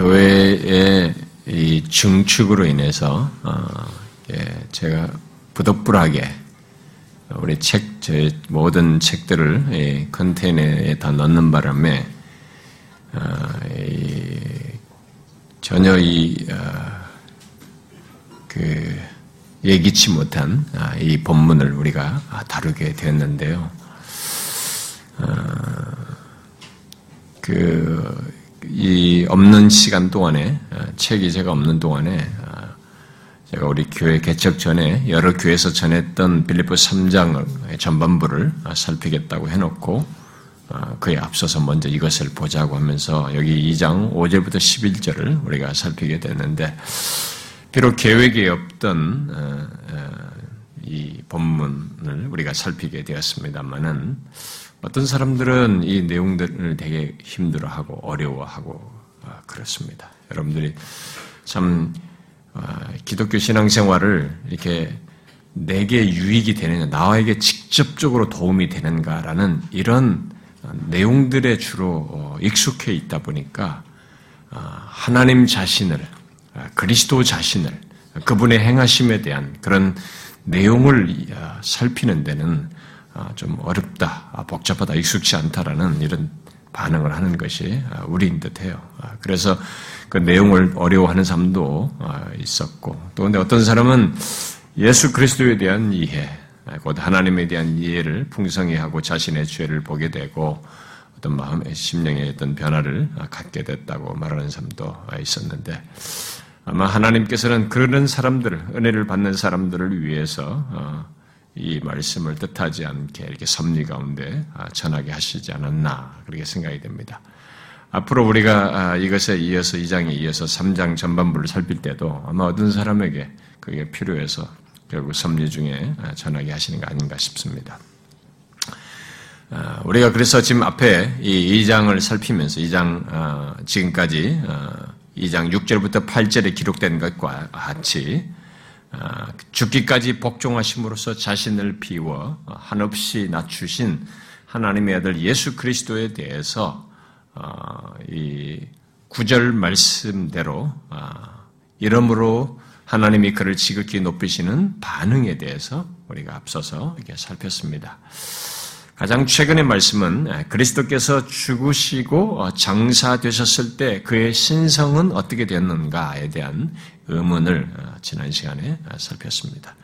교회의 이 증축으로 인해서 어, 예, 제가 부득불하게 우리 책, 제 모든 책들을 이 컨테이너에 다 넣는 바람에 어, 이, 전혀 이, 어, 그, 예기치 못한 아, 이 본문을 우리가 다루게 되었는데요. 어, 그, 이 없는 시간 동안에, 어, 책이 제가 없는 동안에, 어, 제가 우리 교회 개척 전에 여러 교회에서 전했던 빌리포 3장의 전반부를 살피겠다고 해놓고, 그에 앞서서 먼저 이것을 보자고 하면서 여기 2장 5절부터 11절을 우리가 살피게 됐는데, 비록 계획이 없던 어, 어, 이 본문을 우리가 살피게 되었습니다만은 어떤 사람들은 이 내용들을 되게 힘들어하고 어려워하고 어, 그렇습니다. 여러분들이 참 기독교 신앙생활을 이렇게 내게 유익이 되느냐, 나에게 직접적으로 도움이 되는가라는 이런 내용들에 주로 익숙해 있다 보니까 하나님 자신을 아, 그리스도 자신을 그분의 행하심에 대한 그런 내용을 아, 살피는 데는 아, 좀 어렵다, 복잡하다, 익숙치 않다라는 이런 반응을 하는 것이 우리인 듯해요. 그래서 그 내용을 어려워하는 사람도 있었고 또 근데 어떤 사람은 예수 그리스도에 대한 이해, 곧 하나님에 대한 이해를 풍성히 하고 자신의 죄를 보게 되고 어떤 마음의 심령의 어떤 변화를 갖게 됐다고 말하는 사람도 있었는데 아마 하나님께서는 그런 사람들을 은혜를 받는 사람들을 위해서 어, 이 말씀을 뜻하지 않게 이렇게 섭리 가운데 아, 전하게 하시지 않았나 그렇게 생각이 됩니다. 앞으로 우리가 아, 이것에 이어서 2장에 이어서 3장 전반부를 살필 때도 아마 어떤 사람에게 그게 필요해서 결국 섭리 중에 아, 전하게 하시는 거 아닌가 싶습니다. 우리가 그래서 지금 앞에 이 2장을 살피면서 2장 지금까지 2장 6절부터 8절에 기록된 것과 같이 아, 죽기까지 복종하심으로써 자신을 비워 한없이 낮추신 하나님의 아들 예수 그리스도에 대해서 아, 이 구절 말씀대로 아, 이러므로 하나님이 그를 지극히 높이시는 반응에 대해서 우리가 앞서서 이렇게 살폈습니다. 가장 최근의 말씀은 그리스도께서 죽으시고 어, 장사되셨을 때 그의 신성은 어떻게 되었는가에 대한 의문을 어, 지난 시간에 어, 살폈습니다.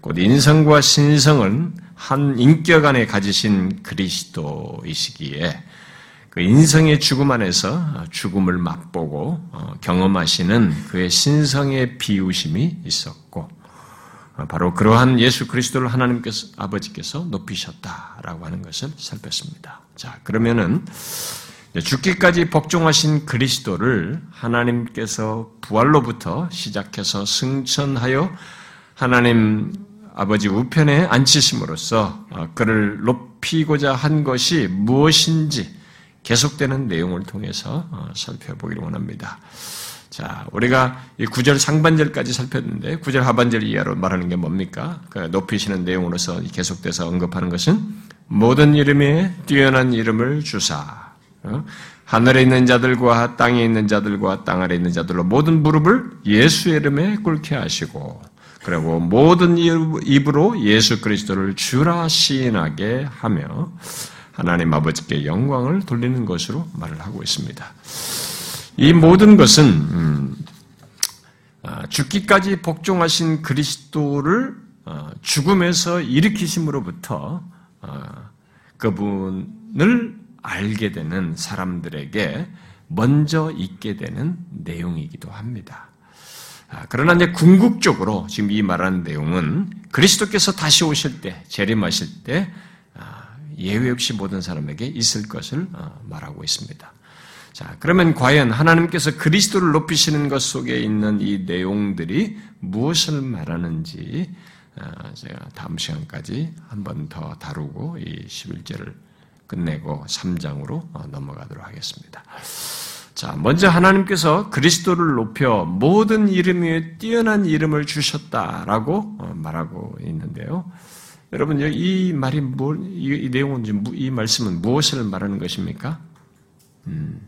곧 인성과 신성은 한 인격 안에 가지신 그리스도이시기에 그 인성의 죽음 안에서 죽음을 맛보고 경험하시는 그의 신성의 비우심이 있었고 바로 그러한 예수 그리스도를 하나님께서 아버지께서 높이셨다라고 하는 것을 살폈습니다. 자, 그러면은 죽기까지 복종하신 그리스도를 하나님께서 부활로부터 시작해서 승천하여 하나님 아버지 우편에 앉히심으로써 어, 그를 높이고자 한 것이 무엇인지 계속되는 내용을 통해서 어, 살펴보기를 원합니다. 자, 우리가 이 9절 상반절까지 살폈는데 9절 하반절 이하로 말하는 게 뭡니까? 그 높이시는 내용으로서 계속돼서 언급하는 것은 모든 이름에 뛰어난 이름을 주사 어? 하늘에 있는 자들과 땅에 있는 자들과 땅 아래 있는 자들로 모든 무릎을 예수 이름에 꿇게 하시고 그리고 모든 입으로 예수 그리스도를 주라 시인하게 하며 하나님 아버지께 영광을 돌리는 것으로 말을 하고 있습니다. 이 모든 것은 음, 아, 죽기까지 복종하신 그리스도를 어, 죽음에서 일으키심으로부터 어, 그분을 알게 되는 사람들에게 먼저 있게 되는 내용이기도 합니다. 아, 그러나 이제 궁극적으로 지금 이 말하는 내용은 그리스도께서 다시 오실 때, 재림하실 때 아, 예외 없이 모든 사람에게 있을 것을 어, 말하고 있습니다. 자, 그러면 과연 하나님께서 그리스도를 높이시는 것 속에 있는 이 내용들이 무엇을 말하는지 어, 제가 다음 시간까지 한 번 더 다루고 이 11절을 끝내고 3장으로 어, 넘어가도록 하겠습니다. 자, 먼저 하나님께서 그리스도를 높여 모든 이름 위에 뛰어난 이름을 주셨다라고 어, 말하고 있는데요. 여러분, 이 말이 뭐, 이 내용은, 이 말씀은 무엇을 말하는 것입니까? 음,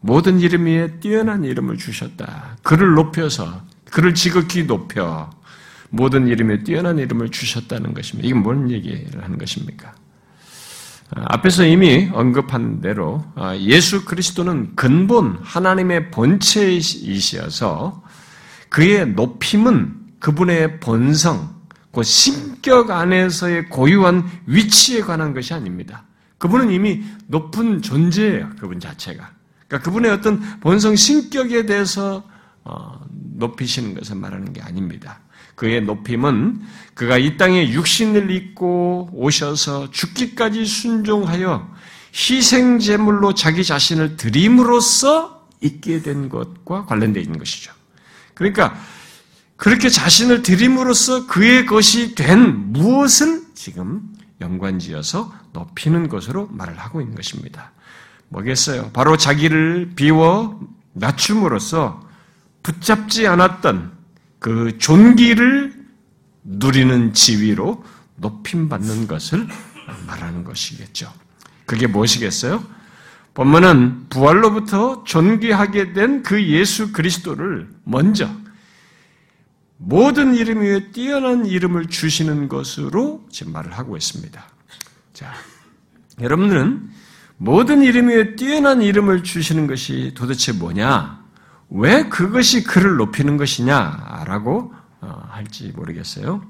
모든 이름 위에 뛰어난 이름을 주셨다. 그를 높여서 그를 지극히 높여 모든 이름에 뛰어난 이름을 주셨다는 것입니다. 이게 뭔 얘기를 하는 것입니까? 아, 앞에서 이미 언급한 대로 아, 예수 그리스도는 근본 하나님의 본체이시어서 그의 높임은 그분의 본성, 그 신격 안에서의 고유한 위치에 관한 것이 아닙니다. 그분은 이미 높은 존재예요. 그분 자체가. 그러니까 그분의 어떤 본성 신격에 대해서 어, 높이시는 것을 말하는 게 아닙니다. 그의 높임은 그가 이 땅에 육신을 입고 오셔서 죽기까지 순종하여 희생 제물로 자기 자신을 드림으로써 있게 된 것과 관련되어 있는 것이죠. 그러니까 그렇게 자신을 드림으로써 그의 것이 된 무엇을 지금 연관지어서 높이는 것으로 말을 하고 있는 것입니다. 뭐겠어요? 바로 자기를 비워 낮춤으로써 붙잡지 않았던 그 존귀를 누리는 지위로 높임받는 것을 말하는 것이겠죠. 그게 무엇이겠어요? 본문은 부활로부터 존귀하게 된 그 예수 그리스도를 먼저 모든 이름 위에 뛰어난 이름을 주시는 것으로 지금 말을 하고 있습니다. 자, 여러분들은 모든 이름 위에 뛰어난 이름을 주시는 것이 도대체 뭐냐? 왜 그것이 그를 높이는 것이냐라고 어, 할지 모르겠어요.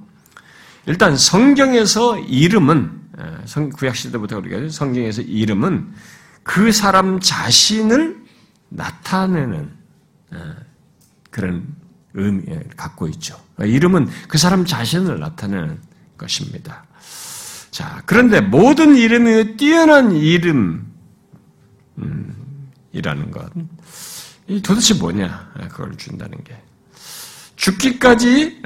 일단 성경에서 이름은 구약 시대부터 우리가 성경에서 이름은 그 사람 자신을 나타내는 그런 의미를 갖고 있죠. 그러니까 이름은 그 사람 자신을 나타내는 것입니다. 자, 그런데 모든 이름이 뛰어난 이름이라는 것, 이 도대체 뭐냐? 그걸 준다는 게. 죽기까지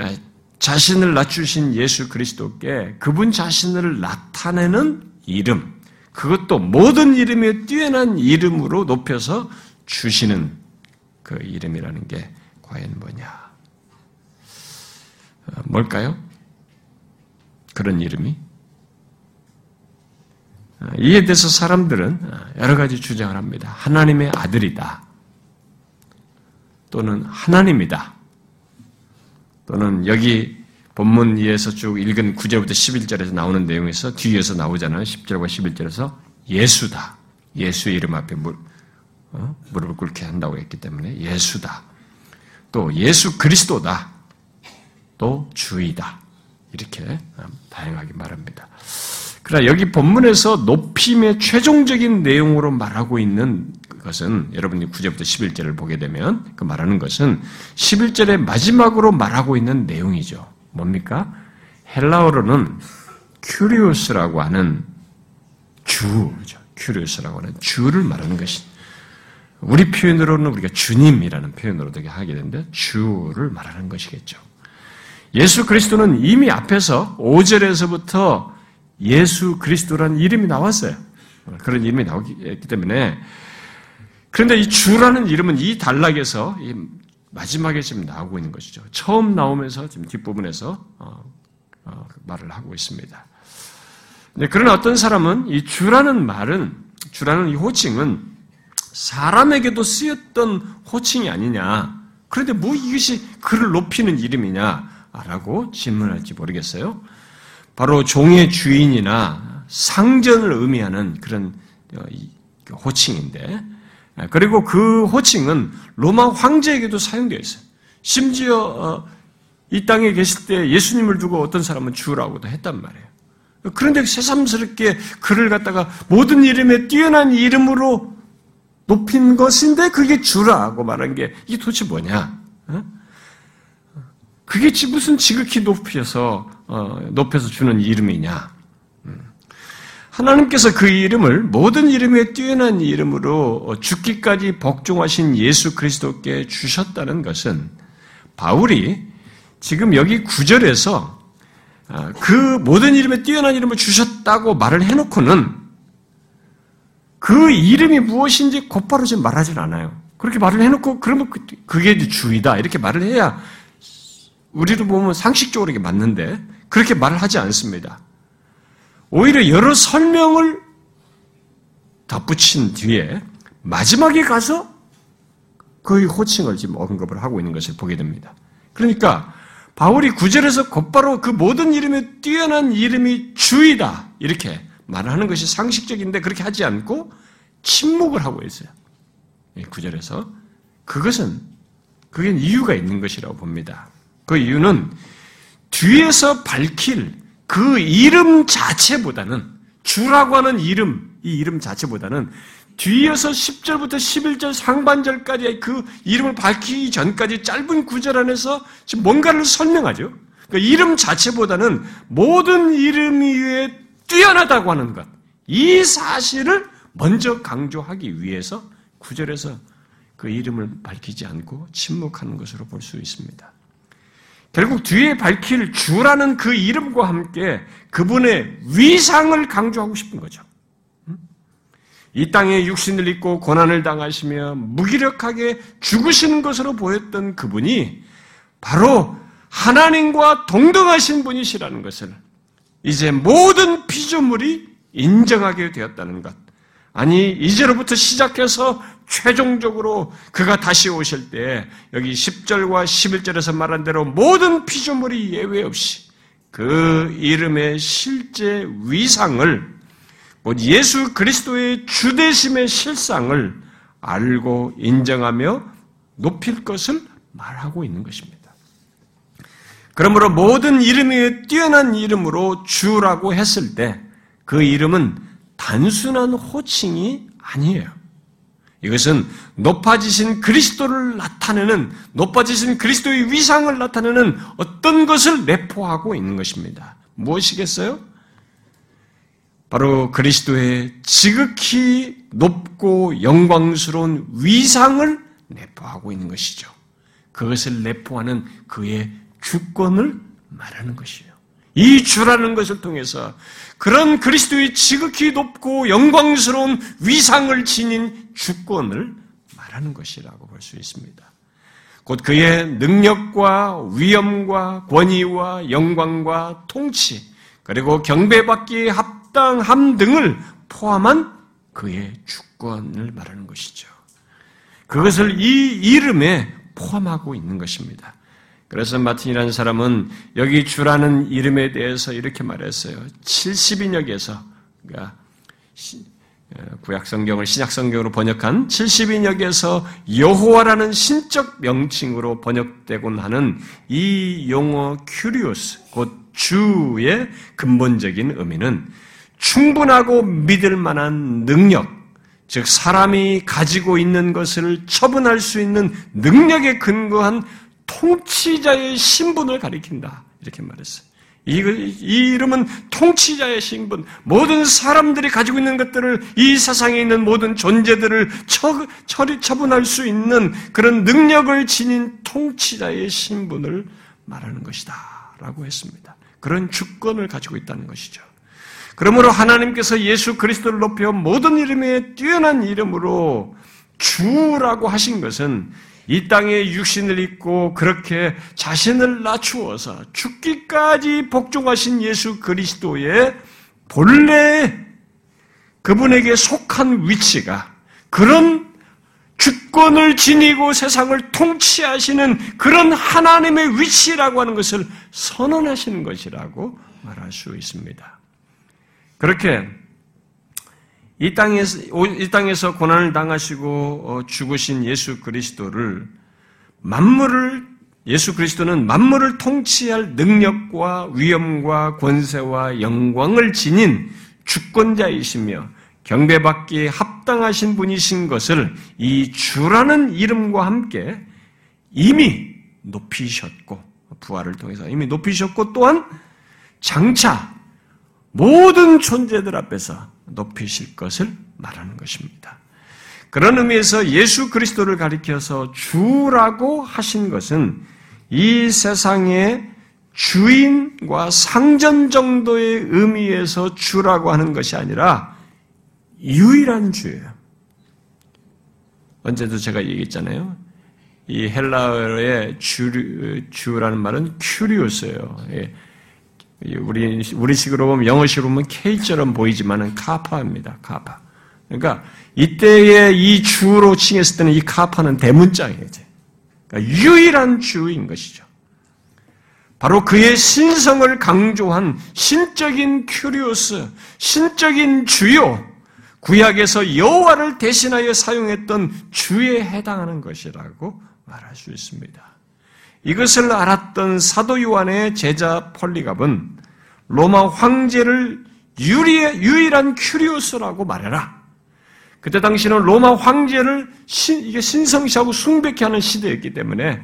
자신을 낮추신 예수 그리스도께 그분 자신을 나타내는 이름, 그것도 모든 이름에 뛰어난 이름으로 높여서 주시는 그 이름이라는 게 과연 뭐냐? 어, 뭘까요? 그런 이름이? 어, 이에 대해서 사람들은 여러 가지 주장을 합니다. 하나님의 아들이다. 또는 하나님이다. 또는 여기 본문 위에서 쭉 읽은 9절부터 11절에서 나오는 내용에서 뒤에서 나오잖아요. 10절과 11절에서 예수다. 예수 이름 앞에 물, 어? 무릎을 꿇게 한다고 했기 때문에 예수다. 또 예수 그리스도다. 또 주이다. 이렇게 다양하게 말합니다. 그러나 여기 본문에서 높임의 최종적인 내용으로 말하고 있는 것은 여러분이 9절부터 11절을 보게 되면 그 말하는 것은 11절의 마지막으로 말하고 있는 내용이죠. 뭡니까? 헬라어로는 큐리오스라고 하는 주죠. 큐리오스라고 하는 주를 말하는 것이 우리 표현으로는 우리가 주님이라는 표현으로 되게 하게 되는데 주를 말하는 것이겠죠. 예수 그리스도는 이미 앞에서 5절에서부터 예수 그리스도라는 이름이 나왔어요. 그런 이름이 나오기 때문에 그런데 이 주라는 이름은 이 단락에서 이 마지막에 지금 나오고 있는 것이죠. 처음 나오면서 지금 뒷부분에서 어, 어, 말을 하고 있습니다. 그러나 어떤 사람은 이 주라는 말은 주라는 이 호칭은 사람에게도 쓰였던 호칭이 아니냐. 그런데 뭐 이것이 그를 높이는 이름이냐라고 질문할지 모르겠어요. 바로 종의 주인이나 상전을 의미하는 그런 어, 호칭인데 예, 그리고 그 호칭은 로마 황제에게도 사용되어 있어요. 심지어 어, 이 땅에 계실 때 예수님을 두고 어떤 사람은 주라고도 했단 말이에요. 그런데 새삼스럽게 그를 갖다가 모든 이름에 뛰어난 이름으로 높인 것인데 그게 주라고 말한 게 이게 도대체 뭐냐? 어? 그게 무슨 지극히 높여서 어, 높여서 주는 이름이냐? 하나님께서 그 이름을 모든 이름에 뛰어난 이름으로 죽기까지 복종하신 예수 그리스도께 주셨다는 것은 바울이 지금 여기 구절에서 아, 그 모든 이름에 뛰어난 이름을 주셨다고 말을 해놓고는 그 이름이 무엇인지 곧바로 지금 말하질 않아요. 그렇게 말을 해놓고 그러면 그, 그게 주이다 이렇게 말을 해야 우리로 보면 상식적으로 이게 맞는데 그렇게 말을 하지 않습니다. 오히려 여러 설명을 덧붙인 뒤에 마지막에 가서 그의 호칭을 지금 언급을 하고 있는 것을 보게 됩니다. 그러니까 바울이 구절에서 곧바로 그 모든 이름에 뛰어난 이름이 주이다 이렇게 말하는 것이 상식적인데 그렇게 하지 않고 침묵을 하고 있어요. 구절에서 그것은 그게 이유가 있는 것이라고 봅니다. 그 이유는 뒤에서 밝힐 그 이름 자체보다는 주라고 하는 이름, 이 이름 자체보다는 뒤에서 10절부터 11절 상반절까지 그 이름을 밝히기 전까지 짧은 구절 안에서 지금 뭔가를 설명하죠. 그 이름 자체보다는 모든 이름 위에 뛰어나다고 하는 것. 이 사실을 먼저 강조하기 위해서 구절에서 그 이름을 밝히지 않고 침묵하는 것으로 볼 수 있습니다. 결국 뒤에 밝힐 주라는 그 이름과 함께 그분의 위상을 강조하고 싶은 거죠. 이 땅에 육신을 입고 고난을 당하시며 무기력하게 죽으시는 것으로 보였던 그분이 바로 하나님과 동등하신 분이시라는 것을 이제 모든 피조물이 인정하게 되었다는 것. 아니, 이제로부터 시작해서 최종적으로 그가 다시 오실 때 여기 10절과 11절에서 말한 대로 모든 피조물이 예외 없이 그 이름의 실제 위상을 예수 그리스도의 주대심의 실상을 알고 인정하며 높일 것을 말하고 있는 것입니다. 그러므로 모든 이름이 뛰어난 이름으로 주라고 했을 때 그 이름은 단순한 호칭이 아니에요. 이것은 높아지신 그리스도를 나타내는, 높아지신 그리스도의 위상을 나타내는 어떤 것을 내포하고 있는 것입니다. 무엇이겠어요? 바로 그리스도의 지극히 높고 영광스러운 위상을 내포하고 있는 것이죠. 그것을 내포하는 그의 주권을 말하는 것이에요. 이 주라는 것을 통해서 그런 그리스도의 지극히 높고 영광스러운 위상을 지닌 주권을 말하는 것이라고 볼 수 있습니다. 곧 그의 능력과 위엄과 권위와 영광과 통치, 그리고 경배받기에 합당함 등을 포함한 그의 주권을 말하는 것이죠. 그것을 이 이름에 포함하고 있는 것입니다. 그래서 마틴이라는 사람은 여기 주라는 이름에 대해서 이렇게 말했어요. 70인역에서 그러니까 어, 구약 성경을 신약 성경으로 번역한 70인역에서 여호와라는 신적 명칭으로 번역되곤 하는 이 용어 큐리오스 곧 주의 근본적인 의미는 충분하고 믿을 만한 능력, 즉 사람이 가지고 있는 것을 처분할 수 있는 능력에 근거한 통치자의 신분을 가리킨다. 이렇게 말했어요. 이, 이 이름은 통치자의 신분, 모든 사람들이 가지고 있는 것들을 이 세상에 있는 모든 존재들을 처, 처리, 처분할 수 있는 그런 능력을 지닌 통치자의 신분을 말하는 것이다. 라고 했습니다. 그런 주권을 가지고 있다는 것이죠. 그러므로 하나님께서 예수 그리스도를 높여 모든 이름에 뛰어난 이름으로 주라고 하신 것은 이 땅에 육신을 입고 그렇게 자신을 낮추어서 죽기까지 복종하신 예수 그리스도의 본래 그분에게 속한 위치가 그런 주권을 지니고 세상을 통치하시는 그런 하나님의 위치라고 하는 것을 선언하시는 것이라고 말할 수 있습니다. 그렇게 이 땅에서, 이 땅에서 고난을 당하시고 어, 죽으신 예수 그리스도를 만물을, 예수 그리스도는 만물을 통치할 능력과 위엄과 권세와 영광을 지닌 주권자이시며 경배받기에 합당하신 분이신 것을 이 주라는 이름과 함께 이미 높이셨고, 부활을 통해서 이미 높이셨고 또한 장차 모든 존재들 앞에서 높이실 것을 말하는 것입니다. 그런 의미에서 예수 그리스도를 가리켜서 주라고 하신 것은 이 세상의 주인과 상전 정도의 의미에서 주라고 하는 것이 아니라 유일한 주예요. 언제도 제가 얘기했잖아요. 이 헬라어의 주, 주라는 말은 큐리오스예요. 예. 우리, 우리식으로 보면, 영어식으로 보면 K처럼 보이지만은 카파입니다. 카파. 그러니까 이때의 이 주로 칭했을 때는 이 카파는 대문장이에요. 그러니까 유일한 주인 것이죠. 바로 그의 신성을 강조한 신적인 큐리오스, 신적인 주요, 구약에서 여호와를 대신하여 사용했던 주에 해당하는 것이라고 말할 수 있습니다. 이것을 알았던 사도 요한의 제자 폴리갑은 로마 황제를 유리의, 유일한 큐리오스라고 말해라. 그때 당시는 로마 황제를 신, 이게 신성시하고 숭배케 하는 시대였기 때문에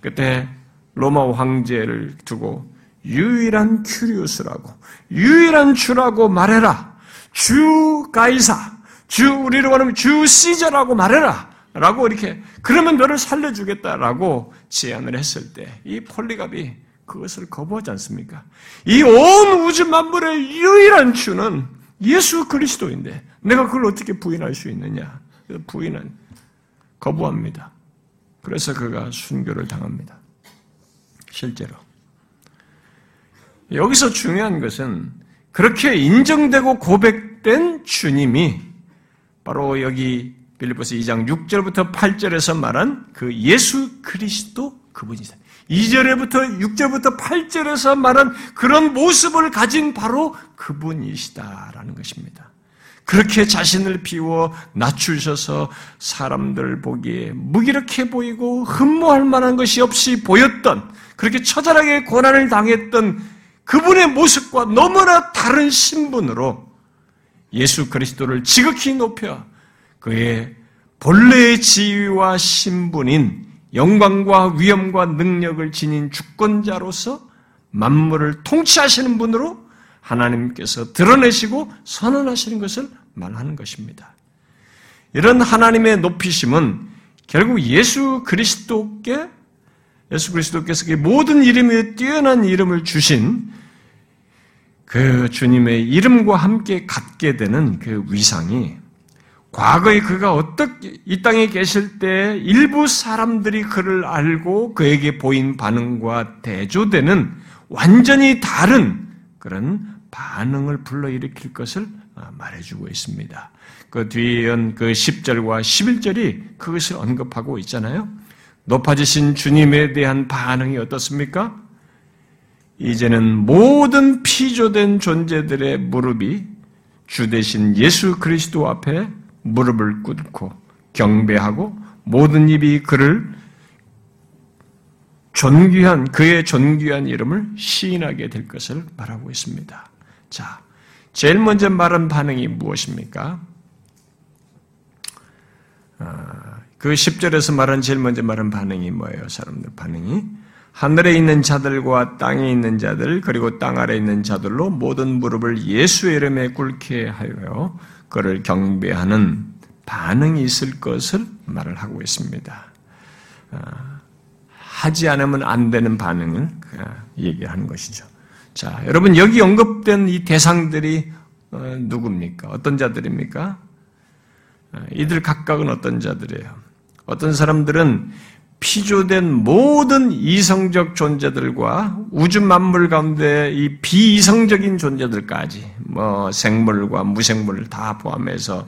그때 로마 황제를 두고 유일한 큐리오스라고 유일한 주라고 말해라. 주 가이사, 주 우리로 말하면 주 시저라고 말해라. 라고 이렇게 그러면 너를 살려주겠다라고 제안을 했을 때 이 폴리갑이 그것을 거부하지 않습니까? 이 온 우주 만물의 유일한 주는 예수 그리스도인데 내가 그걸 어떻게 부인할 수 있느냐? 부인은 거부합니다. 그래서 그가 순교를 당합니다. 실제로. 여기서 중요한 것은 그렇게 인정되고 고백된 주님이 바로 여기 빌리포스 2장 6절부터 8절에서 말한 그 예수 그리스도 그분이다. 2절에부터 6절부터 8절에서 말한 그런 모습을 가진 바로 그분이시다라는 것입니다. 그렇게 자신을 비워 낮추셔서 사람들 보기에 무기력해 보이고 흠모할 만한 것이 없이 보였던 그렇게 처절하게 고난을 당했던 그분의 모습과 너무나 다른 신분으로 예수 그리스도를 지극히 높여 그의 본래의 지위와 신분인 영광과 위엄과 능력을 지닌 주권자로서 만물을 통치하시는 분으로 하나님께서 드러내시고 선언하시는 것을 말하는 것입니다. 이런 하나님의 높이심은 결국 예수 그리스도께 예수 그리스도께서 모든 이름 에 뛰어난 이름을 주신 그 주님의 이름과 함께 갖게 되는 그 위상이 과거에 그가 어떻게 이 땅에 계실 때 일부 사람들이 그를 알고 그에게 보인 반응과 대조되는 완전히 다른 그런 반응을 불러일으킬 것을 아, 말해주고 있습니다. 그 뒤에 그 10절과 11절이 그것을 언급하고 있잖아요. 높아지신 주님에 대한 반응이 어떻습니까? 이제는 모든 피조된 존재들의 무릎이 주 대신 예수 그리스도 앞에 무릎을 꿇고 경배하고 모든 입이 그를 존귀한 그의 존귀한 이름을 시인하게 될 것을 말하고 있습니다. 자, 제일 먼저 말한 반응이 무엇입니까? 아, 그 10절에서 말한 제일 먼저 말한 반응이 뭐예요? 사람들 반응이 하늘에 있는 자들과 땅에 있는 자들 그리고 땅 아래 있는 자들로 모든 무릎을 예수의 이름에 꿇게 하여 그를 경배하는 반응이 있을 것을 말을 하고 있습니다. 아, 하지 않으면 안 되는 반응을 얘기하는 것이죠. 자, 여러분 여기 언급된 이 대상들이 어, 누굽니까? 어떤 자들입니까? 아, 이들 각각은 어떤 자들이에요? 어떤 사람들은 피조된 모든 이성적 존재들과 우주 만물 가운데 이 비이성적인 존재들까지 뭐 생물과 무생물을 다 포함해서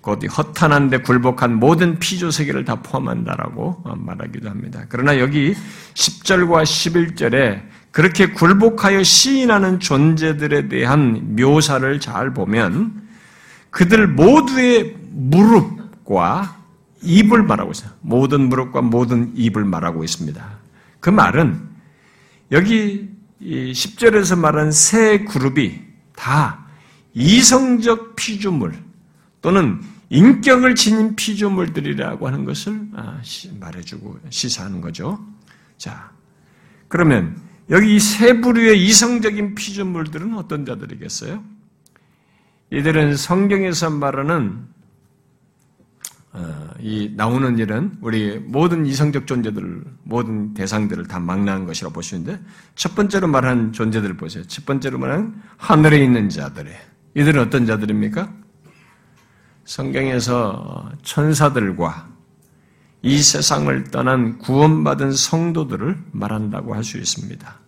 곧 허탄한데 굴복한 모든 피조 세계를 다 포함한다라고 말하기도 합니다. 그러나 여기 10절과 11절에 그렇게 굴복하여 시인하는 존재들에 대한 묘사를 잘 보면 그들 모두의 무릎과 입을 말하고 있어요. 모든 무릎과 모든 입을 말하고 있습니다. 그 말은 여기 10절에서 말한 세 그룹이 다 이성적 피조물 또는 인격을 지닌 피조물들이라고 하는 것을 아, 말해주고 시사하는 거죠. 자, 그러면 여기 세 부류의 이성적인 피조물들은 어떤 자들이겠어요? 이들은 성경에서 말하는 어, 이 나오는 일은 우리 모든 이성적 존재들, 모든 대상들을 다 망라한 것이라고 보시는데 첫 번째로 말한 존재들을 보세요. 첫 번째로 말한 하늘에 있는 자들이 이들은 어떤 자들입니까? 성경에서 천사들과 이 세상을 떠난 구원받은 성도들을 말한다고 할 수 있습니다.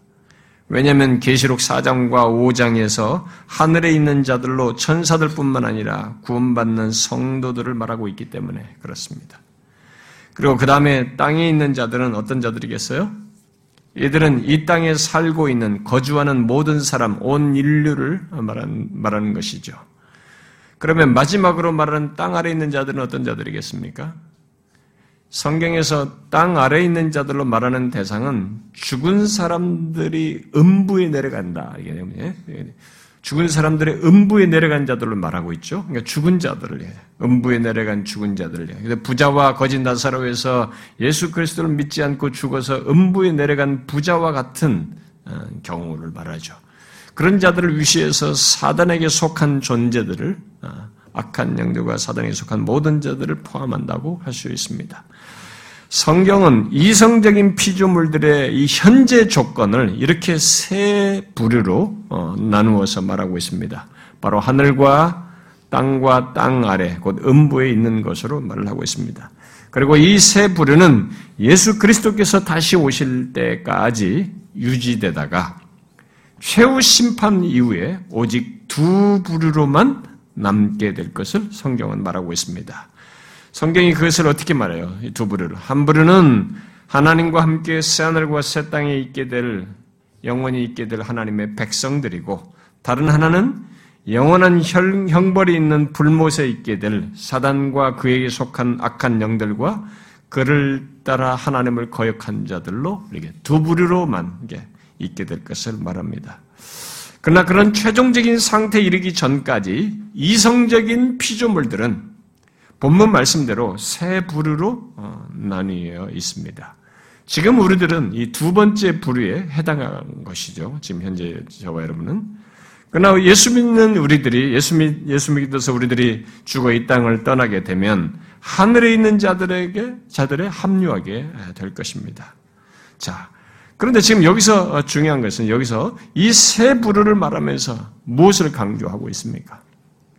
왜냐하면 계시록 4장과 5장에서 하늘에 있는 자들로 천사들뿐만 아니라 구원받는 성도들을 말하고 있기 때문에 그렇습니다. 그리고 그 다음에 땅에 있는 자들은 어떤 자들이겠어요? 이들은 이 땅에 살고 있는 거주하는 모든 사람, 온 인류를 말하는, 말하는 것이죠. 그러면 마지막으로 말하는 땅 아래 있는 자들은 어떤 자들이겠습니까? 성경에서 땅 아래 있는 자들로 말하는 대상은 죽은 사람들이 음부에 내려간다. 이게 죽은 사람들의 음부에 내려간 자들로 말하고 있죠. 그러니까 죽은 자들을 음부에 내려간 죽은 자들을 부자와 거짓 나사로에서 예수 그리스도를 믿지 않고 죽어서 음부에 내려간 부자와 같은 어, 경우를 말하죠. 그런 자들을 위시해서 사단에게 속한 존재들을 어, 악한 영들과 사단에 속한 모든 자들을 포함한다고 할 수 있습니다. 성경은 이성적인 피조물들의 이 현재 조건을 이렇게 세 부류로 어, 나누어서 말하고 있습니다. 바로 하늘과 땅과 땅 아래, 곧 음부에 있는 것으로 말을 하고 있습니다. 그리고 이 세 부류는 예수 그리스도께서 다시 오실 때까지 유지되다가 최후 심판 이후에 오직 두 부류로만 남게 될 것을 성경은 말하고 있습니다. 성경이 그것을 어떻게 말해요? 이 두 부류를. 한 부류는 하나님과 함께 새하늘과 새 땅에 있게 될 영원히 있게 될 하나님의 백성들이고 다른 하나는 영원한 형벌이 있는 불못에 있게 될 사단과 그에게 속한 악한 영들과 그를 따라 하나님을 거역한 자들로 이렇게 두 부류로만 있게 될 것을 말합니다. 그러나 그런 최종적인 상태에 이르기 전까지 이성적인 피조물들은 본문 말씀대로 세 부류로 어, 나뉘어 있습니다. 지금 우리들은 이 두 번째 부류에 해당하는 것이죠. 지금 현재 저와 여러분은. 그러나 예수 믿는 우리들이 예수 믿 예수 믿어서 우리들이 죽어 이 땅을 떠나게 되면 하늘에 있는 자들에게 자들에 합류하게 될 것입니다. 자, 그런데 지금 여기서 중요한 것은 여기서 이 세 부류를 말하면서 무엇을 강조하고 있습니까?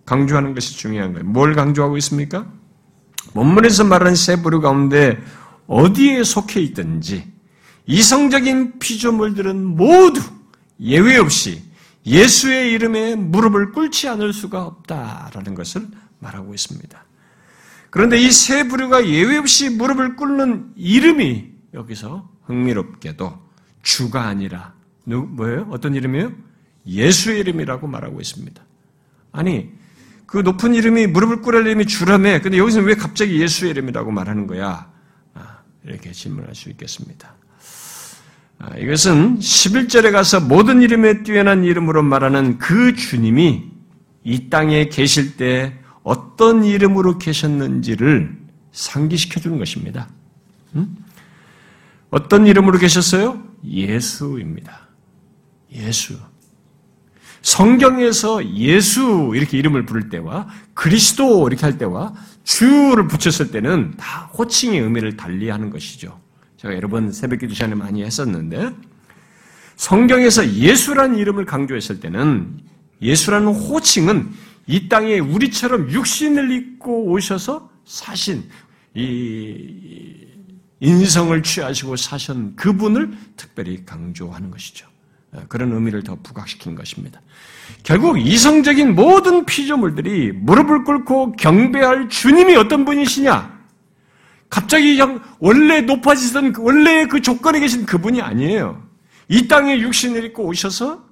강조하는 것이 중요한 거예요. 뭘 강조하고 있습니까? 본문에서 말하는 세 부류 가운데 어디에 속해 있든지 이성적인 피조물들은 모두 예외 없이 예수의 이름에 무릎을 꿇지 않을 수가 없다라는 것을 말하고 있습니다. 그런데 이 세 부류가 예외 없이 무릎을 꿇는 이름이 여기서 흥미롭게도 주가 아니라 뭐예요? 어떤 이름이에요? 예수의 이름이라고 말하고 있습니다. 아니 그 높은 이름이 무릎을 꿇을 이름이 주라며 근데 여기서 왜 갑자기 예수의 이름이라고 말하는 거야? 아, 이렇게 질문할 수 있겠습니다. 아, 이것은 11절에 가서 모든 이름에 뛰어난 이름으로 말하는 그 주님이 이 땅에 계실 때 어떤 이름으로 계셨는지를 상기시켜 주는 것입니다. 음? 어떤 이름으로 계셨어요? 예수입니다. 예수. 성경에서 예수 이렇게 이름을 부를 때와 그리스도 이렇게 할 때와 주를 붙였을 때는 다 호칭의 의미를 달리하는 것이죠. 제가 여러 번 새벽 기도 시간에 많이 했었는데 성경에서 예수라는 이름을 강조했을 때는 예수라는 호칭은 이 땅에 우리처럼 육신을 입고 오셔서 사신 이 인성을 취하시고 사신 그분을 특별히 강조하는 것이죠. 그런 의미를 더 부각시킨 것입니다. 결국 이성적인 모든 피조물들이 무릎을 꿇고 경배할 주님이 어떤 분이시냐? 갑자기 원래 높아지던 그 원래 그 조건에 계신 그분이 아니에요. 이 땅에 육신을 입고 오셔서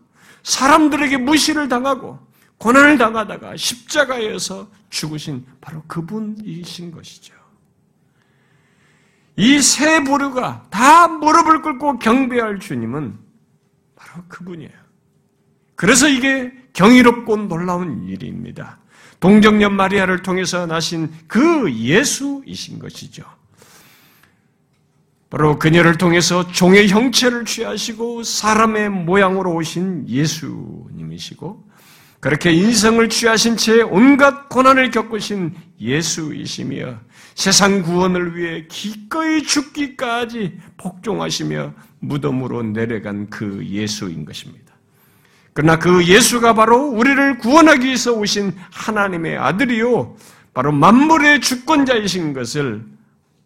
사람들에게 무시를 당하고 고난을 당하다가 십자가에서 죽으신 바로 그분이신 것이죠. 이 세 부류가 다 무릎을 꿇고 경배할 주님은 바로 그분이에요. 그래서 이게 경이롭고 놀라운 일입니다. 동정녀 마리아를 통해서 나신 그 예수이신 것이죠. 바로 그녀를 통해서 종의 형체를 취하시고 사람의 모양으로 오신 예수님이시고 그렇게 인성을 취하신 채 온갖 고난을 겪으신 예수이시며 세상 구원을 위해 기꺼이 죽기까지 복종하시며 무덤으로 내려간 그 예수인 것입니다. 그러나 그 예수가 바로 우리를 구원하기 위해서 오신 하나님의 아들이요. 바로 만물의 주권자이신 것을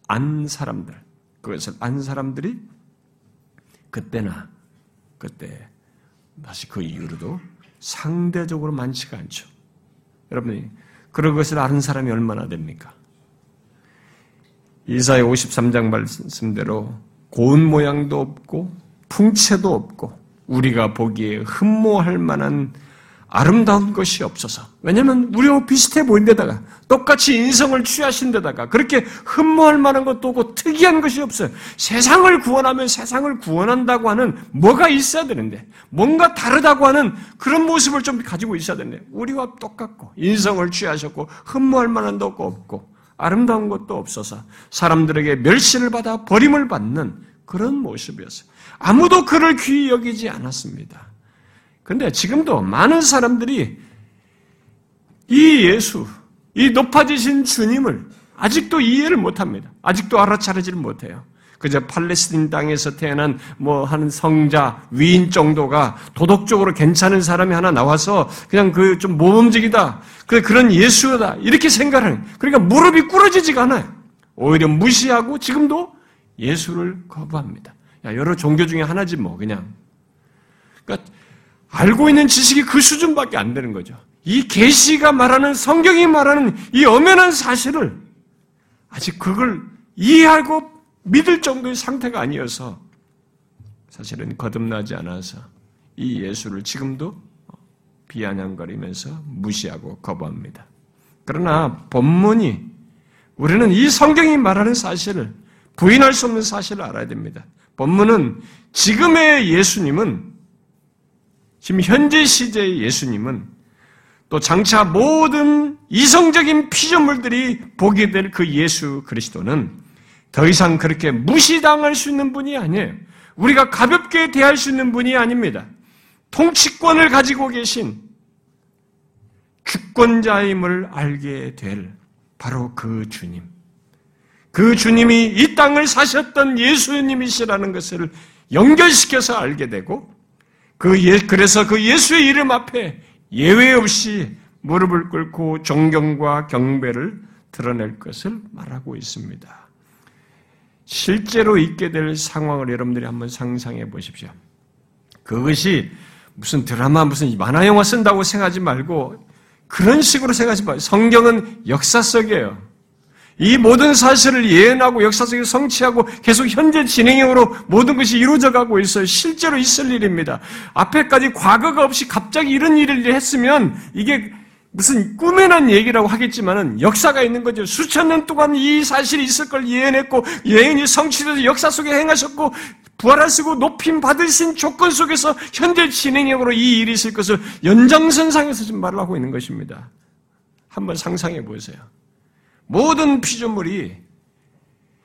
안 사람들, 그것을 안 사람들이 그때나 그때 다시 그 이후로도 상대적으로 많지가 않죠. 여러분이 그런 것을 아는 사람이 얼마나 됩니까? 이사의 53장 말씀대로 고운 모양도 없고 풍채도 없고 우리가 보기에 흠모할 만한 아름다운 것이 없어서 왜냐하면 우리와 비슷해 보인 데다가 똑같이 인성을 취하신 데다가 그렇게 흠모할 만한 것도 없고 특이한 것이 없어요. 세상을 구원하면 세상을 구원한다고 하는 뭐가 있어야 되는데 뭔가 다르다고 하는 그런 모습을 좀 가지고 있어야 되는데 우리와 똑같고 인성을 취하셨고 흠모할 만한 것도 없고 아름다운 것도 없어서 사람들에게 멸시를 받아 버림을 받는 그런 모습이었어요. 아무도 그를 귀히 여기지 않았습니다. 근데 지금도 많은 사람들이 이 예수, 이 높아지신 주님을 아직도 이해를 못합니다. 아직도 알아차리지를 못해요. 그저 팔레스틴 땅에서 태어난 뭐 하는 성자 위인 정도가 도덕적으로 괜찮은 사람이 하나 나와서 그냥 그 좀 모범적이다. 그 그런 예수다. 이렇게 생각하는. 그러니까 무릎이 꿇어지지가 않아요. 오히려 무시하고 지금도 예수를 거부합니다. 야, 여러 종교 중에 하나지 뭐 그냥. 그러니까 알고 있는 지식이 그 수준밖에 안 되는 거죠. 이 계시가 말하는 성경이 말하는 이 엄연한 사실을 아직 그걸 이해하고 믿을 정도의 상태가 아니어서 사실은 거듭나지 않아서 이 예수를 지금도 비아냥거리면서 무시하고 거부합니다. 그러나 본문이 우리는 이 성경이 말하는 사실을 부인할 수 없는 사실을 알아야 됩니다. 본문은 지금의 예수님은 지금 현재 시대의 예수님은 또 장차 모든 이성적인 피조물들이 보게 될 그 예수 그리스도는 더 이상 그렇게 무시당할 수 있는 분이 아니에요. 우리가 가볍게 대할 수 있는 분이 아닙니다. 통치권을 가지고 계신 주권자임을 알게 될 바로 그 주님. 그 주님이 이 땅을 사셨던 예수님이시라는 것을 연결시켜서 알게 되고 그 예, 그래서 그 예수의 이름 앞에 예외 없이 무릎을 꿇고 존경과 경배를 드러낼 것을 말하고 있습니다. 실제로 있게 될 상황을 여러분들이 한번 상상해 보십시오. 그것이 무슨 드라마, 무슨 만화 영화 쓴다고 생각하지 말고 그런 식으로 생각하지 말고 성경은 역사 속이에요. 이 모든 사실을 예언하고 역사 속에 성취하고 계속 현재 진행형으로 모든 것이 이루어져 가고 있어요. 실제로 있을 일입니다. 앞에까지 과거가 없이 갑자기 이런 일을 했으면 이게 무슨 꿈에 난 얘기라고 하겠지만은 역사가 있는 거죠. 수천 년 동안 이 사실이 있을 걸 예언했고 예언이 성취돼서 역사 속에 행하셨고 부활하시고 높임 받으신 조건 속에서 현재 진행형으로 이 일이 있을 것을 연장선상에서 지금 말을 하고 있는 것입니다. 한번 상상해 보세요. 모든 피조물이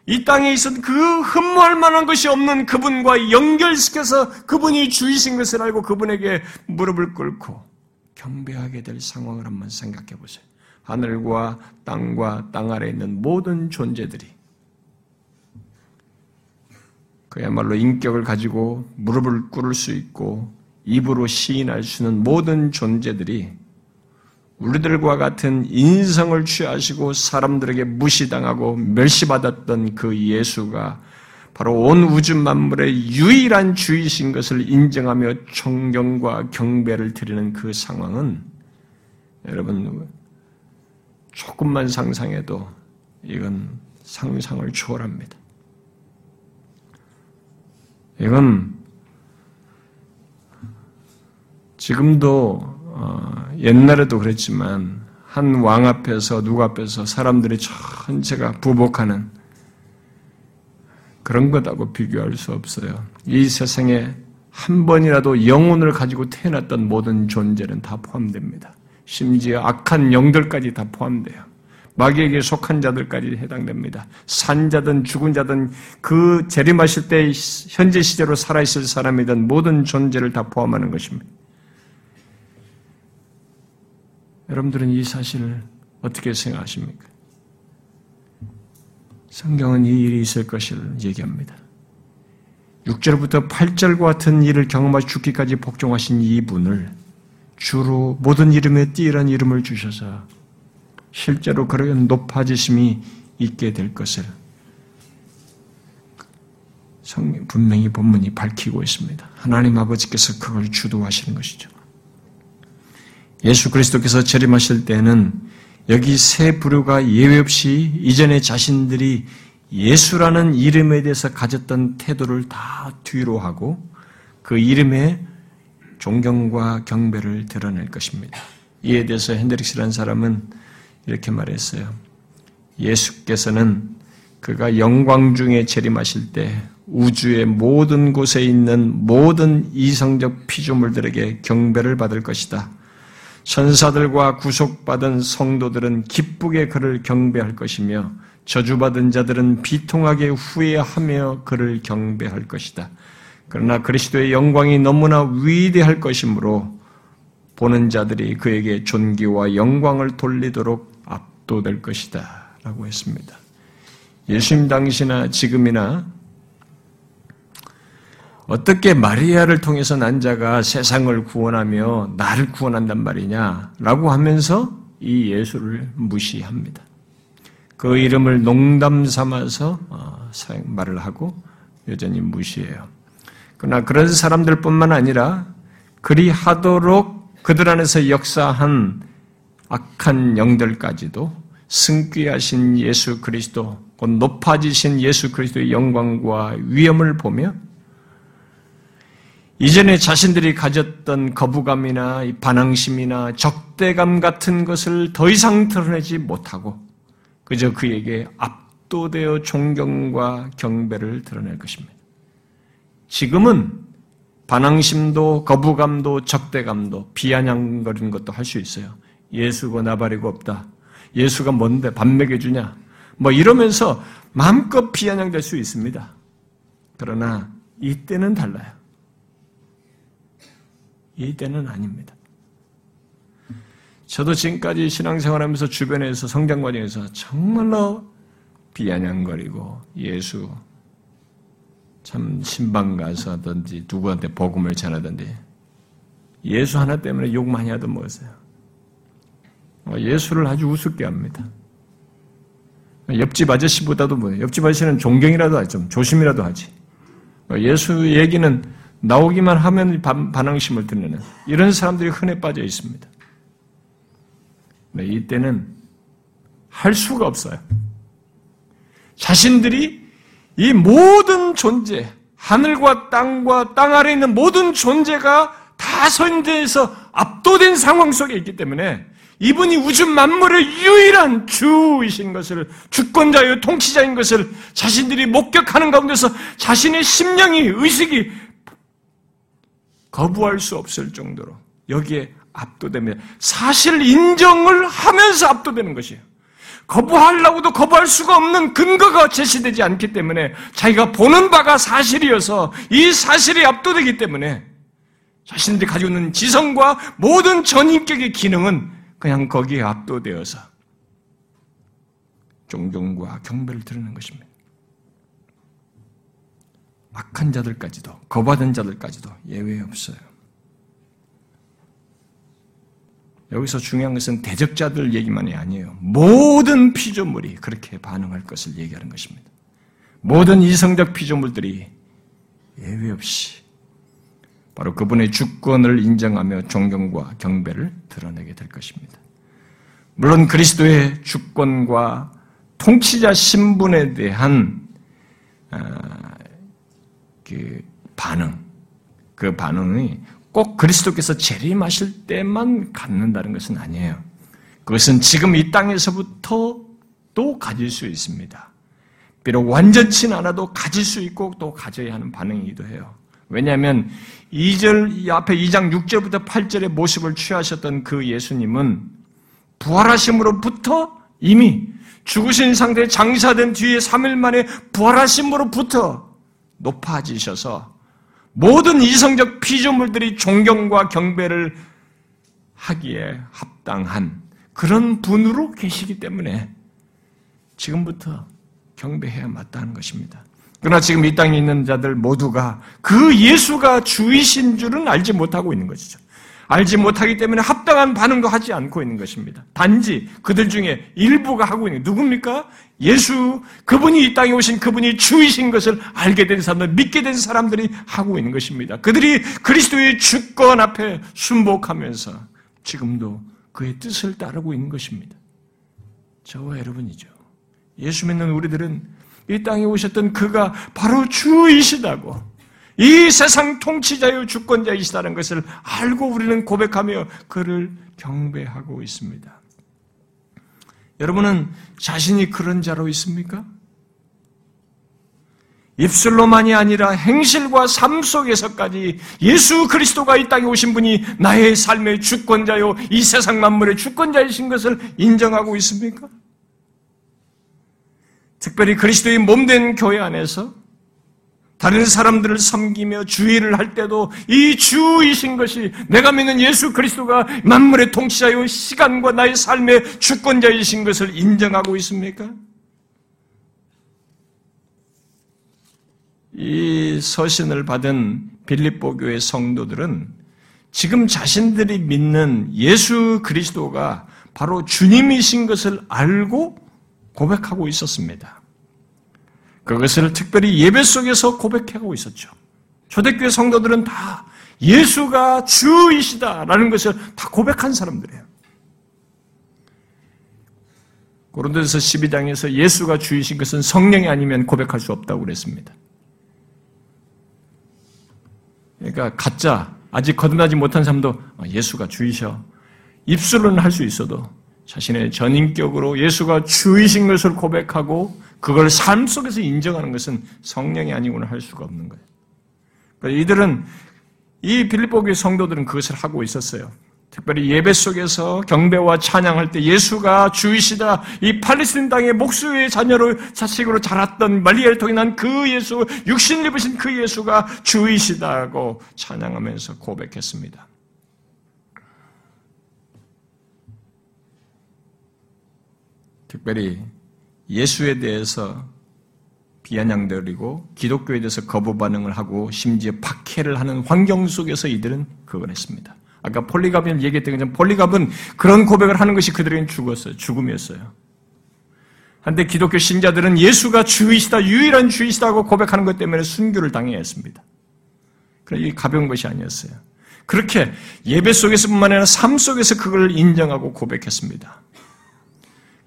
이 땅에 있었던 그 흠모할 만한 것이 없는 그분과 연결시켜서 그분이 주이신 것을 알고 그분에게 무릎을 꿇고 경배하게 될 상황을 한번 생각해 보세요. 하늘과 땅과 땅 아래 있는 모든 존재들이 그야말로 인격을 가지고 무릎을 꿇을 수 있고 입으로 시인할 수 있는 모든 존재들이 우리들과 같은 인성을 취하시고 사람들에게 무시당하고 멸시받았던 그 예수가 바로 온 우주 만물의 유일한 주이신 것을 인정하며 존경과 경배를 드리는 그 상황은 여러분 조금만 상상해도 이건 상상을 초월합니다. 이건 지금도 어, 옛날에도 그랬지만 한 왕 앞에서 누구 앞에서 사람들이 전체가 부복하는 그런 것하고 비교할 수 없어요. 이 세상에 한 번이라도 영혼을 가지고 태어났던 모든 존재는 다 포함됩니다. 심지어 악한 영들까지 다 포함돼요. 마귀에게 속한 자들까지 해당됩니다. 산 자든 죽은 자든 그 재림하실 때 현재 시대로 살아있을 사람이든 모든 존재를 다 포함하는 것입니다. 여러분들은 이 사실을 어떻게 생각하십니까? 성경은 이 일이 있을 것을 얘기합니다. 6절부터 8절과 같은 일을 경험하시 죽기까지 복종하신 이분을 주로 모든 이름에 뛰어난 이름을 주셔서 실제로 그런 높아지심이 있게 될 것을 성 분명히 본문이 밝히고 있습니다. 하나님 아버지께서 그걸 주도하시는 것이죠. 예수 그리스도께서 재림하실 때는 여기 세 부류가 예외 없이 이전에 자신들이 예수라는 이름에 대해서 가졌던 태도를 다 뒤로 하고 그 이름에 존경과 경배를 드러낼 것입니다. 이에 대해서 핸드릭스라는 사람은 이렇게 말했어요. 예수께서는 그가 영광 중에 재림하실 때 우주의 모든 곳에 있는 모든 이성적 피조물들에게 경배를 받을 것이다. 천사들과 구속받은 성도들은 기쁘게 그를 경배할 것이며 저주받은 자들은 비통하게 후회하며 그를 경배할 것이다. 그러나 그리스도의 영광이 너무나 위대할 것이므로 보는 자들이 그에게 존귀와 영광을 돌리도록 압도될 것이다. 라고 했습니다. 예수님 당시나 지금이나 어떻게 마리아를 통해서 난 자가 세상을 구원하며 나를 구원한단 말이냐? 라고 하면서 이 예수를 무시합니다. 그 이름을 농담 삼아서 어, 말을 하고 여전히 무시해요. 그러나 그런 사람들 뿐만 아니라 그리 하도록 그들 안에서 역사한 악한 영들까지도 승귀하신 예수 그리스도, 곧 높아지신 예수 그리스도의 영광과 위엄을 보며 이전에 자신들이 가졌던 거부감이나 반항심이나 적대감 같은 것을 더 이상 드러내지 못하고 그저 그에게 압도되어 존경과 경배를 드러낼 것입니다. 지금은 반항심도 거부감도 적대감도 비아냥거리는 것도 할 수 있어요. 예수고 나발이고 없다. 예수가 뭔데 밥 먹여주냐? 뭐 이러면서 마음껏 비아냥될 수 있습니다. 그러나 이때는 달라요. 이 때는 아닙니다. 저도 지금까지 신앙생활하면서 주변에서 성장 과정에서 정말로 비아냥거리고 예수 참 신방 가서든지 누구한테 복음을 전하든지 예수 하나 때문에 욕 많이 하던 뭐였어요. 어, 예수를 아주 우습게 합니다. 옆집 아저씨보다도 뭐 옆집 아저씨는 존경이라도 하지 좀 조심이라도 하지. 어, 예수 얘기는 나오기만 하면 반항심을 드러내는 이런 사람들이 흔해 빠져 있습니다. 네, 이때는 할 수가 없어요. 자신들이 이 모든 존재, 하늘과 땅과 땅 아래 있는 모든 존재가 다 선대해서 압도된 상황 속에 있기 때문에 이분이 우주 만물의 유일한 주이신 것을 주권자요 통치자인 것을 자신들이 목격하는 가운데서 자신의 심령이 의식이 거부할 수 없을 정도로 여기에 압도되면 사실 인정을 하면서 압도되는 것이에요. 거부하려고도 거부할 수가 없는 근거가 제시되지 않기 때문에 자기가 보는 바가 사실이어서 이 사실이 압도되기 때문에 자신들이 가지고 있는 지성과 모든 전인격의 기능은 그냥 거기에 압도되어서 존경과 경배를 드리는 것입니다. 악한 자들까지도 거부하던 자들까지도 예외 없어요. 여기서 중요한 것은 대적자들 얘기만이 아니에요. 모든 피조물이 그렇게 반응할 것을 얘기하는 것입니다. 모든 이성적 피조물들이 예외 없이 바로 그분의 주권을 인정하며 존경과 경배를 드러내게 될 것입니다. 물론 그리스도의 주권과 통치자 신분에 대한 아, 그 반응, 그 반응이 꼭 그리스도께서 재림하실 때만 갖는다는 것은 아니에요. 그것은 지금 이 땅에서부터 또 가질 수 있습니다. 비록 완전치는 않아도 가질 수 있고 또 가져야 하는 반응이기도 해요. 왜냐하면 2절, 앞에 2장 6절부터 8절의 모습을 취하셨던 그 예수님은 부활하심으로부터 이미 죽으신 상태에 장사된 뒤에 3일 만에 부활하심으로부터 높아지셔서 모든 이성적 피조물들이 존경과 경배를 하기에 합당한 그런 분으로 계시기 때문에 지금부터 경배해야 마땅한 것입니다. 그러나 지금 이 땅에 있는 자들 모두가 그 예수가 주이신 줄은 알지 못하고 있는 것이죠. 알지 못하기 때문에 합당한 반응도 하지 않고 있는 것입니다. 단지 그들 중에 일부가 하고 있는 누굽니까? 예수 그분이 이 땅에 오신 그분이 주이신 것을 알게 된 사람들, 믿게 된 사람들이 하고 있는 것입니다. 그들이 그리스도의 주권 앞에 순복하면서 지금도 그의 뜻을 따르고 있는 것입니다. 저와 여러분이죠. 예수 믿는 우리들은 이 땅에 오셨던 그가 바로 주이시다고 이 세상 통치자요 주권자이시다는 것을 알고 우리는 고백하며 그를 경배하고 있습니다. 여러분은 자신이 그런 자로 있습니까? 입술로만이 아니라 행실과 삶 속에서까지 예수 그리스도가 이 땅에 오신 분이 나의 삶의 주권자요, 이 세상 만물의 주권자이신 것을 인정하고 있습니까? 특별히 그리스도의 몸된 교회 안에서 다른 사람들을 섬기며 주의를 할 때도 이 주이신 것이 내가 믿는 예수 그리스도가 만물의 통치자요 시간과 나의 삶의 주권자이신 것을 인정하고 있습니까? 이 서신을 받은 빌립보 교회 성도들은 지금 자신들이 믿는 예수 그리스도가 바로 주님이신 것을 알고 고백하고 있었습니다. 그것을 특별히 예배 속에서 고백하고 있었죠. 초대교회 성도들은 다 예수가 주이시다라는 것을 다 고백한 사람들이에요. 고린도서 12장에서 예수가 주이신 것은 성령이 아니면 고백할 수 없다고 그랬습니다. 그러니까 가짜 아직 거듭나지 못한 사람도 어, 예수가 주이셔 입술로는 할 수 있어도 자신의 전인격으로 예수가 주이신 것을 고백하고 그걸 삶 속에서 인정하는 것은 성령이 아니고는 할 수가 없는 거예요. 그러니까 이들은 이 빌립보교의 성도들은 그것을 하고 있었어요. 특별히 예배 속에서 경배와 찬양할 때 예수가 주이시다. 이 팔레스틴 땅의 목수의 자녀로 자식으로 자랐던 말리엘 통해 난 그 예수, 육신 입으신 그 예수가 주이시다고 찬양하면서 고백했습니다. 특별히 예수에 대해서 비아냥거리고 기독교에 대해서 거부 반응을 하고 심지어 박해를 하는 환경 속에서 이들은 그걸 했습니다. 아까 폴리갑을 얘기했던 것처럼 폴리갑은 그런 고백을 하는 것이 그들에겐 죽었어요. 죽음이었어요. 한데 기독교 신자들은 예수가 주이시다, 유일한 주이시다고 고백하는 것 때문에 순교를 당해야 했습니다. 그러나 이 가벼운 것이 아니었어요. 그렇게 예배 속에서뿐만 아니라 삶 속에서 그걸 인정하고 고백했습니다.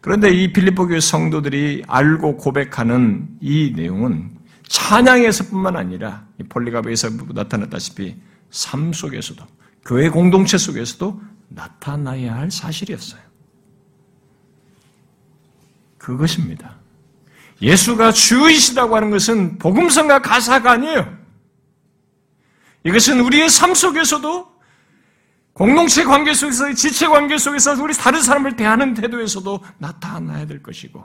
그런데 이 빌립보 교회 성도들이 알고 고백하는 이 내용은 찬양에서뿐만 아니라 폴리갑에서 나타났다시피 삶 속에서도 교회 공동체 속에서도 나타나야 할 사실이었어요. 그것입니다. 예수가 주이시다고 하는 것은 복음성과 가사가 아니에요. 이것은 우리의 삶 속에서도 공동체 관계 속에서 지체 관계 속에서 우리 다른 사람을 대하는 태도에서도 나타나야 될 것이고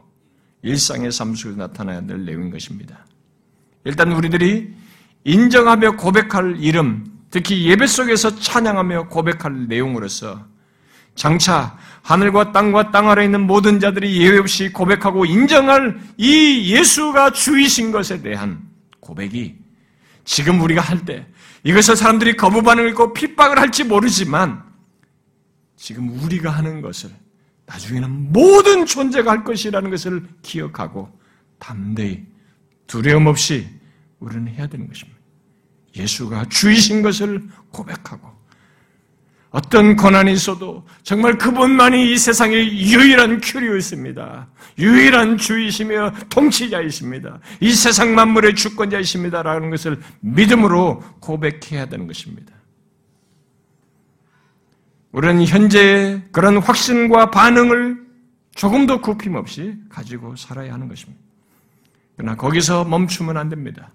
일상의 삶 속에서 나타나야 될 내용인 것입니다. 일단 우리들이 인정하며 고백할 이름, 특히 예배 속에서 찬양하며 고백할 내용으로서 장차 하늘과 땅과 땅 아래 있는 모든 자들이 예외 없이 고백하고 인정할 이 예수가 주이신 것에 대한 고백이 지금 우리가 할 때 이것을 사람들이 거부 반응을 있고 핍박을 할지 모르지만 지금 우리가 하는 것을 나중에는 모든 존재가 할 것이라는 것을 기억하고 담대히 두려움 없이 우리는 해야 되는 것입니다. 예수가 주이신 것을 고백하고 어떤 고난이 있어도 정말 그분만이 이 세상의 유일한 큐리였습니다. 유일한 주이시며 통치자이십니다. 이 세상 만물의 주권자이십니다라는 것을 믿음으로 고백해야 되는 것입니다. 우리는 현재 그런 확신과 반응을 조금도 굽힘 없이 가지고 살아야 하는 것입니다. 그러나 거기서 멈추면 안 됩니다.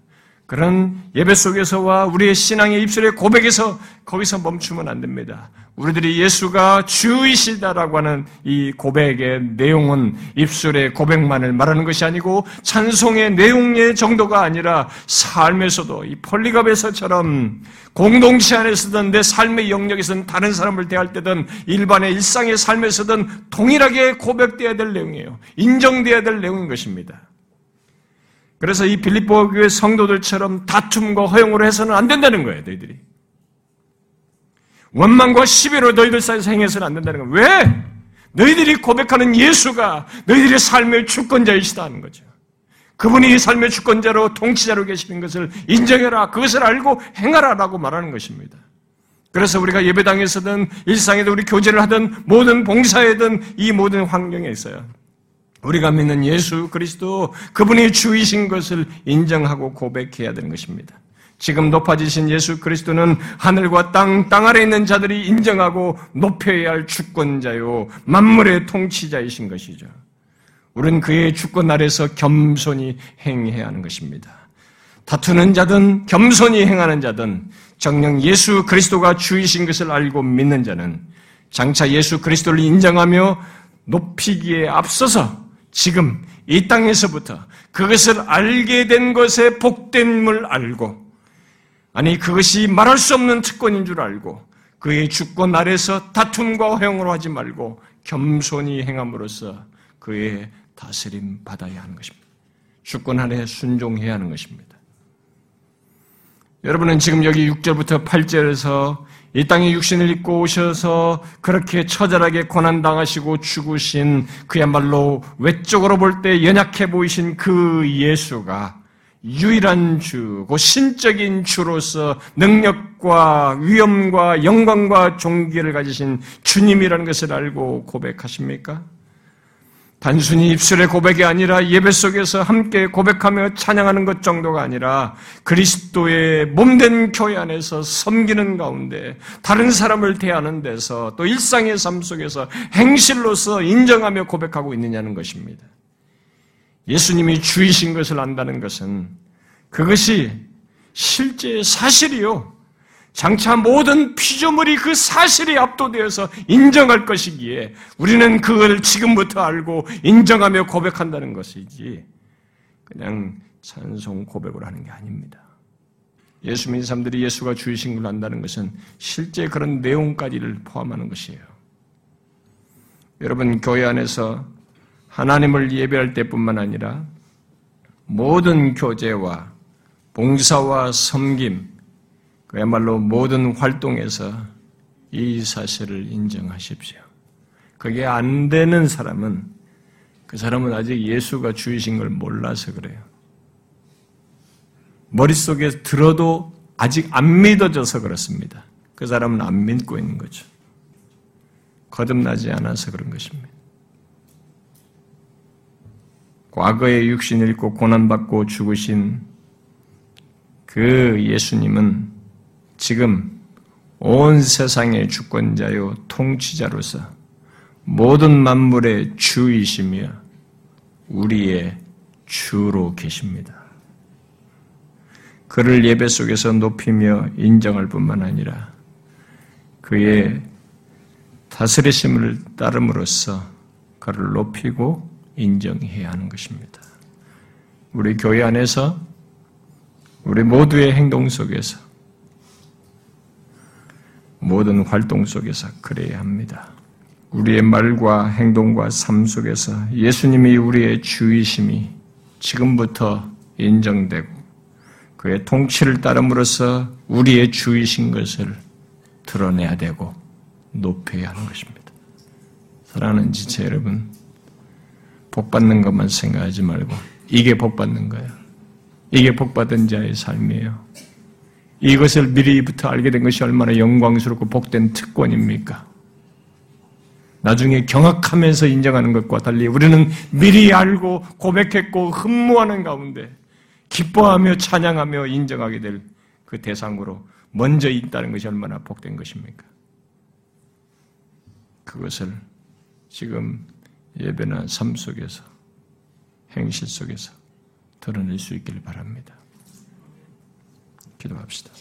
그런 예배 속에서와 우리의 신앙의 입술의 고백에서 거기서 멈추면 안 됩니다. 우리들이 예수가 주이시다라고 하는 이 고백의 내용은 입술의 고백만을 말하는 것이 아니고 찬송의 내용의 정도가 아니라 삶에서도 이 폴리갑에서처럼 공동체 안에서든 내 삶의 영역에서든 다른 사람을 대할 때든 일반의 일상의 삶에서든 동일하게 고백돼야 될 내용이에요. 인정돼야 될 내용인 것입니다. 그래서 이 빌립보 교회 성도들처럼 다툼과 허용으로 해서는 안 된다는 거예요, 너희들이. 원망과 시비로 너희들 사이에서 행해서는 안 된다는 건 왜? 너희들이 고백하는 예수가 너희들의 삶의 주권자이시다 하는 거죠. 그분이 삶의 주권자로 통치자로 계시는 것을 인정해라. 그것을 알고 행하라라고 말하는 것입니다. 그래서 우리가 예배당에서든 일상에도 우리 교제를 하든 모든 봉사에든 이 모든 환경에 있어요. 우리가 믿는 예수 그리스도 그분이 주이신 것을 인정하고 고백해야 되는 것입니다. 지금 높아지신 예수 그리스도는 하늘과 땅, 땅 아래 있는 자들이 인정하고 높여야 할 주권자요, 만물의 통치자이신 것이죠. 우리는 그의 주권 아래서 겸손히 행해야 하는 것입니다. 다투는 자든 겸손히 행하는 자든 정령 예수 그리스도가 주이신 것을 알고 믿는 자는 장차 예수 그리스도를 인정하며 높이기에 앞서서 지금 이 땅에서부터 그것을 알게 된 것에 복됨을 알고 아니 그것이 말할 수 없는 특권인 줄 알고 그의 주권 아래서 다툼과 허용으로 하지 말고 겸손히 행함으로써 그의 다스림 받아야 하는 것입니다. 주권 아래 순종해야 하는 것입니다. 여러분은 지금 여기 6절부터 8절에서 이 땅에 육신을 입고 오셔서 그렇게 처절하게 고난당하시고 죽으신 그야말로 외적으로 볼 때 연약해 보이신 그 예수가 유일한 주, 그 신적인 주로서 능력과 위엄과 영광과 종기를 가지신 주님이라는 것을 알고 고백하십니까? 단순히 입술의 고백이 아니라 예배 속에서 함께 고백하며 찬양하는 것 정도가 아니라 그리스도의 몸된 교회 안에서 섬기는 가운데 다른 사람을 대하는 데서 또 일상의 삶 속에서 행실로서 인정하며 고백하고 있느냐는 것입니다. 예수님이 주이신 것을 안다는 것은 그것이 실제 사실이요. 장차 모든 피조물이 그 사실에 압도되어서 인정할 것이기에 우리는 그걸 지금부터 알고 인정하며 고백한다는 것이지 그냥 찬송 고백을 하는 게 아닙니다. 예수 믿는 사람들이 예수가 주이신 걸 안다는 것은 실제 그런 내용까지를 포함하는 것이에요. 여러분 교회 안에서 하나님을 예배할 때뿐만 아니라 모든 교제와 봉사와 섬김, 그야말로 모든 활동에서 이 사실을 인정하십시오. 그게 안 되는 사람은 그 사람은 아직 예수가 주이신 걸 몰라서 그래요. 머릿속에 들어도 아직 안 믿어져서 그렇습니다. 그 사람은 안 믿고 있는 거죠. 거듭나지 않아서 그런 것입니다. 과거에 육신을 입고 고난받고 죽으신 그 예수님은 지금 온 세상의 주권자요 통치자로서 모든 만물의 주이시며 우리의 주로 계십니다. 그를 예배 속에서 높이며 인정할 뿐만 아니라 그의 다스리심을 따름으로써 그를 높이고 인정해야 하는 것입니다. 우리 교회 안에서 우리 모두의 행동 속에서 모든 활동 속에서 그래야 합니다. 우리의 말과 행동과 삶 속에서 예수님이 우리의 주이심이 지금부터 인정되고 그의 통치를 따름으로써 우리의 주이신 것을 드러내야 되고 높여야 하는 것입니다. 사랑하는 지체 여러분, 복 받는 것만 생각하지 말고 이게 복 받는 거예요. 이게 복 받은 자의 삶이에요. 이것을 미리부터 알게 된 것이 얼마나 영광스럽고 복된 특권입니까? 나중에 경악하면서 인정하는 것과 달리 우리는 미리 알고 고백했고 흠모하는 가운데 기뻐하며 찬양하며 인정하게 될 그 대상으로 먼저 있다는 것이 얼마나 복된 것입니까? 그것을 지금 예배나 삶 속에서 행실 속에서 드러낼 수 있기를 바랍니다. 기도합시다.